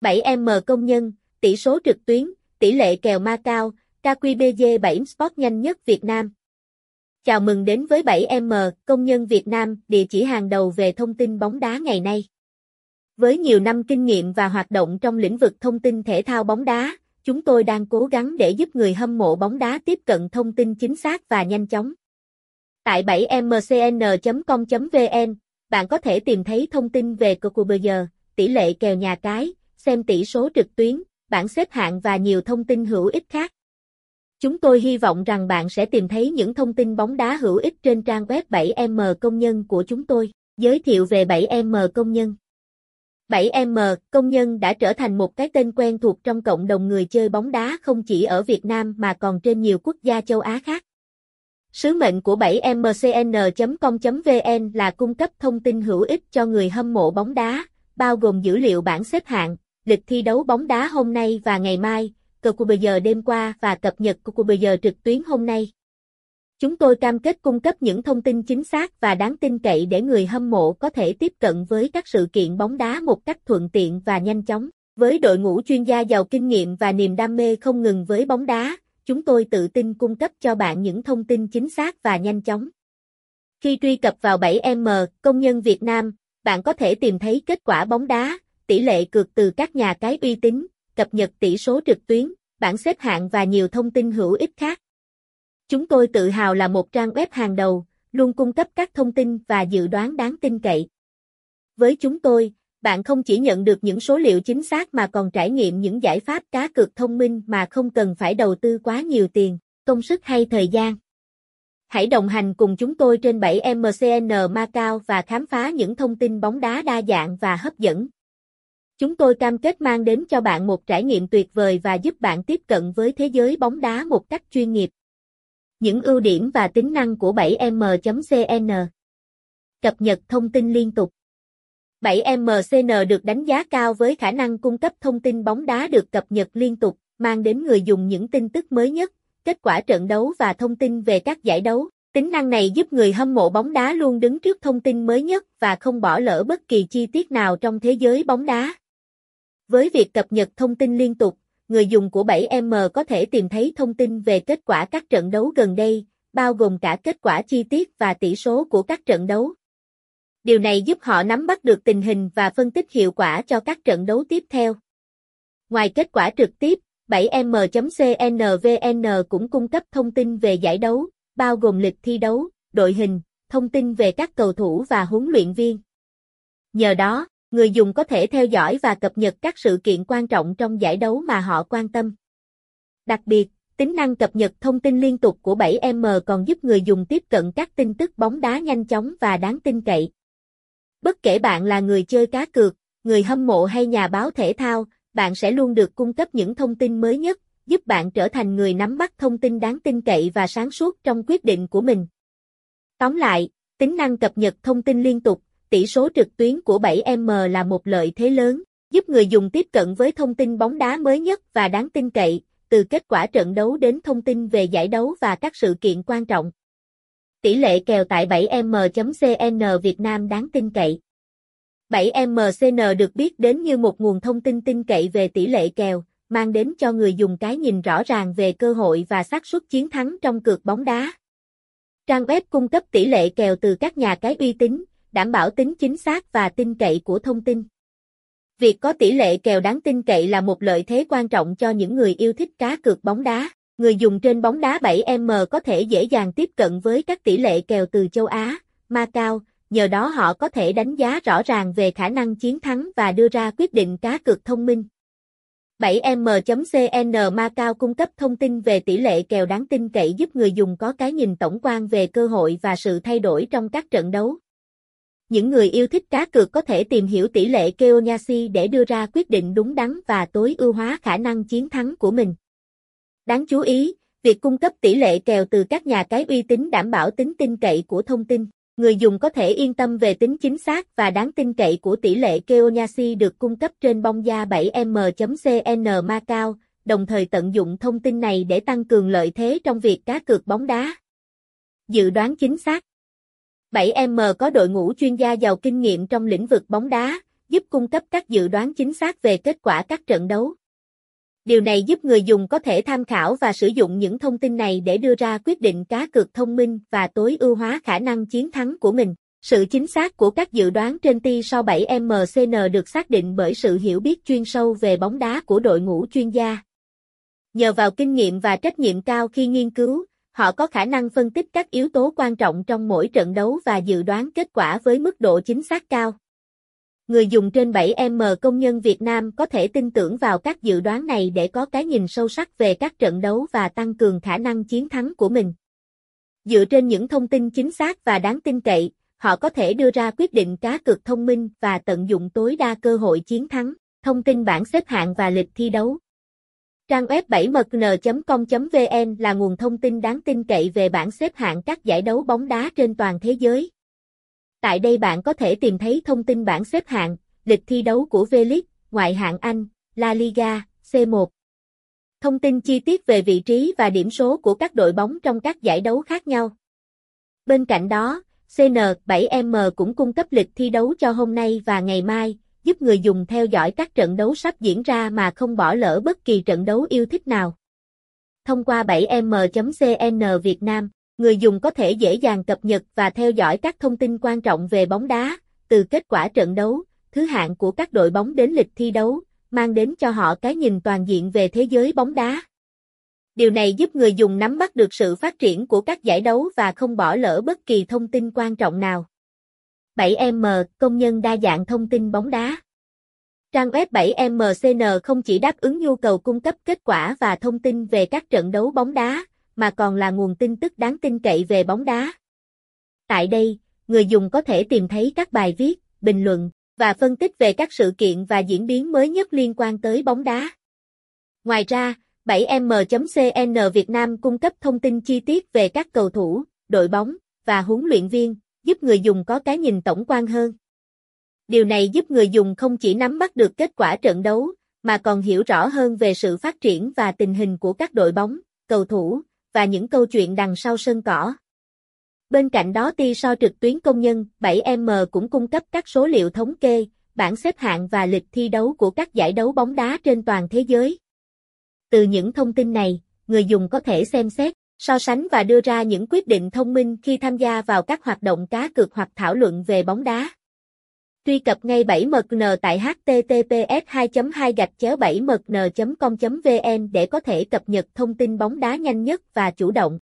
7M công nhân, tỷ số trực tuyến, tỷ lệ kèo ma cao, KQBG 7 Sport nhanh nhất Việt Nam. Chào mừng đến với 7M, công nhân Việt Nam, địa chỉ hàng đầu về thông tin bóng đá ngày nay. Với nhiều năm kinh nghiệm và hoạt động trong lĩnh vực thông tin thể thao bóng đá, chúng tôi đang cố gắng để giúp người hâm mộ bóng đá tiếp cận thông tin chính xác và nhanh chóng. Tại 7mcn.com.vn, bạn có thể tìm thấy thông tin về giờ, tỷ lệ kèo nhà cái, xem tỷ số trực tuyến, bảng xếp hạng và nhiều thông tin hữu ích khác. Chúng tôi hy vọng rằng bạn sẽ tìm thấy những thông tin bóng đá hữu ích trên trang web 7M công nhân của chúng tôi. Giới thiệu về 7M công nhân 7M công nhân đã trở thành một cái tên quen thuộc trong cộng đồng người chơi bóng đá không chỉ ở Việt Nam mà còn trên nhiều quốc gia châu Á khác. Sứ mệnh của 7mcn.com.vn là cung cấp thông tin hữu ích cho người hâm mộ bóng đá, bao gồm dữ liệu bảng xếp hạng, lịch thi đấu bóng đá hôm nay và ngày mai, cờ của bây giờ đêm qua và cập nhật của bây giờ trực tuyến hôm nay. Chúng tôi cam kết cung cấp những thông tin chính xác và đáng tin cậy để người hâm mộ có thể tiếp cận với các sự kiện bóng đá một cách thuận tiện và nhanh chóng. Với đội ngũ chuyên gia giàu kinh nghiệm và niềm đam mê không ngừng với bóng đá, chúng tôi tự tin cung cấp cho bạn những thông tin chính xác và nhanh chóng. Khi truy cập vào 7M, công nhân Việt Nam, bạn có thể tìm thấy kết quả bóng đá, tỷ lệ cược từ các nhà cái uy tín, cập nhật tỷ số trực tuyến, bảng xếp hạng và nhiều thông tin hữu ích khác. Chúng tôi tự hào là một trang web hàng đầu, luôn cung cấp các thông tin và dự đoán đáng tin cậy. Với chúng tôi, bạn không chỉ nhận được những số liệu chính xác mà còn trải nghiệm những giải pháp cá cược thông minh mà không cần phải đầu tư quá nhiều tiền, công sức hay thời gian. Hãy đồng hành cùng chúng tôi trên 7MCN Macau và khám phá những thông tin bóng đá đa dạng và hấp dẫn. Chúng tôi cam kết mang đến cho bạn một trải nghiệm tuyệt vời và giúp bạn tiếp cận với thế giới bóng đá một cách chuyên nghiệp. Những ưu điểm và tính năng của 7M.cn Cập nhật thông tin liên tục 7MCN được đánh giá cao với khả năng cung cấp thông tin bóng đá được cập nhật liên tục, mang đến người dùng những tin tức mới nhất, kết quả trận đấu và thông tin về các giải đấu. Tính năng này giúp người hâm mộ bóng đá luôn đứng trước thông tin mới nhất và không bỏ lỡ bất kỳ chi tiết nào trong thế giới bóng đá. Với việc cập nhật thông tin liên tục, người dùng của 7M có thể tìm thấy thông tin về kết quả các trận đấu gần đây, bao gồm cả kết quả chi tiết và tỷ số của các trận đấu. Điều này giúp họ nắm bắt được tình hình và phân tích hiệu quả cho các trận đấu tiếp theo. Ngoài kết quả trực tiếp, 7m.cnvn cũng cung cấp thông tin về giải đấu, bao gồm lịch thi đấu, đội hình, thông tin về các cầu thủ và huấn luyện viên. Nhờ đó, người dùng có thể theo dõi và cập nhật các sự kiện quan trọng trong giải đấu mà họ quan tâm. Đặc biệt, tính năng cập nhật thông tin liên tục của 7M còn giúp người dùng tiếp cận các tin tức bóng đá nhanh chóng và đáng tin cậy. Bất kể bạn là người chơi cá cược, người hâm mộ hay nhà báo thể thao, bạn sẽ luôn được cung cấp những thông tin mới nhất, giúp bạn trở thành người nắm bắt thông tin đáng tin cậy và sáng suốt trong quyết định của mình. Tóm lại, tính năng cập nhật thông tin liên tục, tỷ số trực tuyến của 7M là một lợi thế lớn, giúp người dùng tiếp cận với thông tin bóng đá mới nhất và đáng tin cậy, từ kết quả trận đấu đến thông tin về giải đấu và các sự kiện quan trọng. Tỷ lệ kèo tại 7m.cn Việt Nam đáng tin cậy. 7MCN được biết đến như một nguồn thông tin tin cậy về tỷ lệ kèo, mang đến cho người dùng cái nhìn rõ ràng về cơ hội và xác suất chiến thắng trong cược bóng đá. Trang web cung cấp tỷ lệ kèo từ các nhà cái uy tín, đảm bảo tính chính xác và tin cậy của thông tin. Việc có tỷ lệ kèo đáng tin cậy là một lợi thế quan trọng cho những người yêu thích cá cược bóng đá. Người dùng trên bóng đá 7M có thể dễ dàng tiếp cận với các tỷ lệ kèo từ châu Á, Macau, nhờ đó họ có thể đánh giá rõ ràng về khả năng chiến thắng và đưa ra quyết định cá cược thông minh. 7m.cn Macau cung cấp thông tin về tỷ lệ kèo đáng tin cậy giúp người dùng có cái nhìn tổng quan về cơ hội và sự thay đổi trong các trận đấu. Những người yêu thích cá cược có thể tìm hiểu tỷ lệ Keonyasi để đưa ra quyết định đúng đắn và tối ưu hóa khả năng chiến thắng của mình. Đáng chú ý, việc cung cấp tỷ lệ kèo từ các nhà cái uy tín đảm bảo tính tin cậy của thông tin. Người dùng có thể yên tâm về tính chính xác và đáng tin cậy của tỷ lệ Keonyasi được cung cấp trên bong da 7m.cn Macau, đồng thời tận dụng thông tin này để tăng cường lợi thế trong việc cá cược bóng đá. Dự đoán chính xác 7M có đội ngũ chuyên gia giàu kinh nghiệm trong lĩnh vực bóng đá, giúp cung cấp các dự đoán chính xác về kết quả các trận đấu. Điều này giúp người dùng có thể tham khảo và sử dụng những thông tin này để đưa ra quyết định cá cược thông minh và tối ưu hóa khả năng chiến thắng của mình. Sự chính xác của các dự đoán trên ti so 7MCN được xác định bởi sự hiểu biết chuyên sâu về bóng đá của đội ngũ chuyên gia. Nhờ vào kinh nghiệm và trách nhiệm cao khi nghiên cứu, họ có khả năng phân tích các yếu tố quan trọng trong mỗi trận đấu và dự đoán kết quả với mức độ chính xác cao. Người dùng trên 7M công nhân Việt Nam có thể tin tưởng vào các dự đoán này để có cái nhìn sâu sắc về các trận đấu và tăng cường khả năng chiến thắng của mình. Dựa trên những thông tin chính xác và đáng tin cậy, họ có thể đưa ra quyết định cá cược thông minh và tận dụng tối đa cơ hội chiến thắng. Thông tin bảng xếp hạng và lịch thi đấu. Trang web 7mn.com.vn là nguồn thông tin đáng tin cậy về bảng xếp hạng các giải đấu bóng đá trên toàn thế giới. Tại đây bạn có thể tìm thấy thông tin bảng xếp hạng, lịch thi đấu của V-League, ngoại hạng Anh, La Liga, C1. Thông tin chi tiết về vị trí và điểm số của các đội bóng trong các giải đấu khác nhau. Bên cạnh đó, CN7M cũng cung cấp lịch thi đấu cho hôm nay và ngày mai, giúp người dùng theo dõi các trận đấu sắp diễn ra mà không bỏ lỡ bất kỳ trận đấu yêu thích nào. Thông qua 7m.cn Việt Nam, người dùng có thể dễ dàng cập nhật và theo dõi các thông tin quan trọng về bóng đá, từ kết quả trận đấu, thứ hạng của các đội bóng đến lịch thi đấu, mang đến cho họ cái nhìn toàn diện về thế giới bóng đá. Điều này giúp người dùng nắm bắt được sự phát triển của các giải đấu và không bỏ lỡ bất kỳ thông tin quan trọng nào. 7M, công nhân đa dạng thông tin bóng đá. Trang web 7MCN không chỉ đáp ứng nhu cầu cung cấp kết quả và thông tin về các trận đấu bóng đá, mà còn là nguồn tin tức đáng tin cậy về bóng đá. Tại đây, người dùng có thể tìm thấy các bài viết, bình luận và phân tích về các sự kiện và diễn biến mới nhất liên quan tới bóng đá. Ngoài ra, 7m.cn Việt Nam cung cấp thông tin chi tiết về các cầu thủ, đội bóng và huấn luyện viên, giúp người dùng có cái nhìn tổng quan hơn. Điều này giúp người dùng không chỉ nắm bắt được kết quả trận đấu, mà còn hiểu rõ hơn về sự phát triển và tình hình của các đội bóng, cầu thủ và những câu chuyện đằng sau sân cỏ. Bên cạnh đó ti so trực tuyến công nhân 7M cũng cung cấp các số liệu thống kê, bảng xếp hạng và lịch thi đấu của các giải đấu bóng đá trên toàn thế giới. Từ những thông tin này, người dùng có thể xem xét, so sánh và đưa ra những quyết định thông minh khi tham gia vào các hoạt động cá cược hoặc thảo luận về bóng đá. Truy cập ngay 7mn tại https 2 2 7 mn com vn để có thể cập nhật thông tin bóng đá nhanh nhất và chủ động.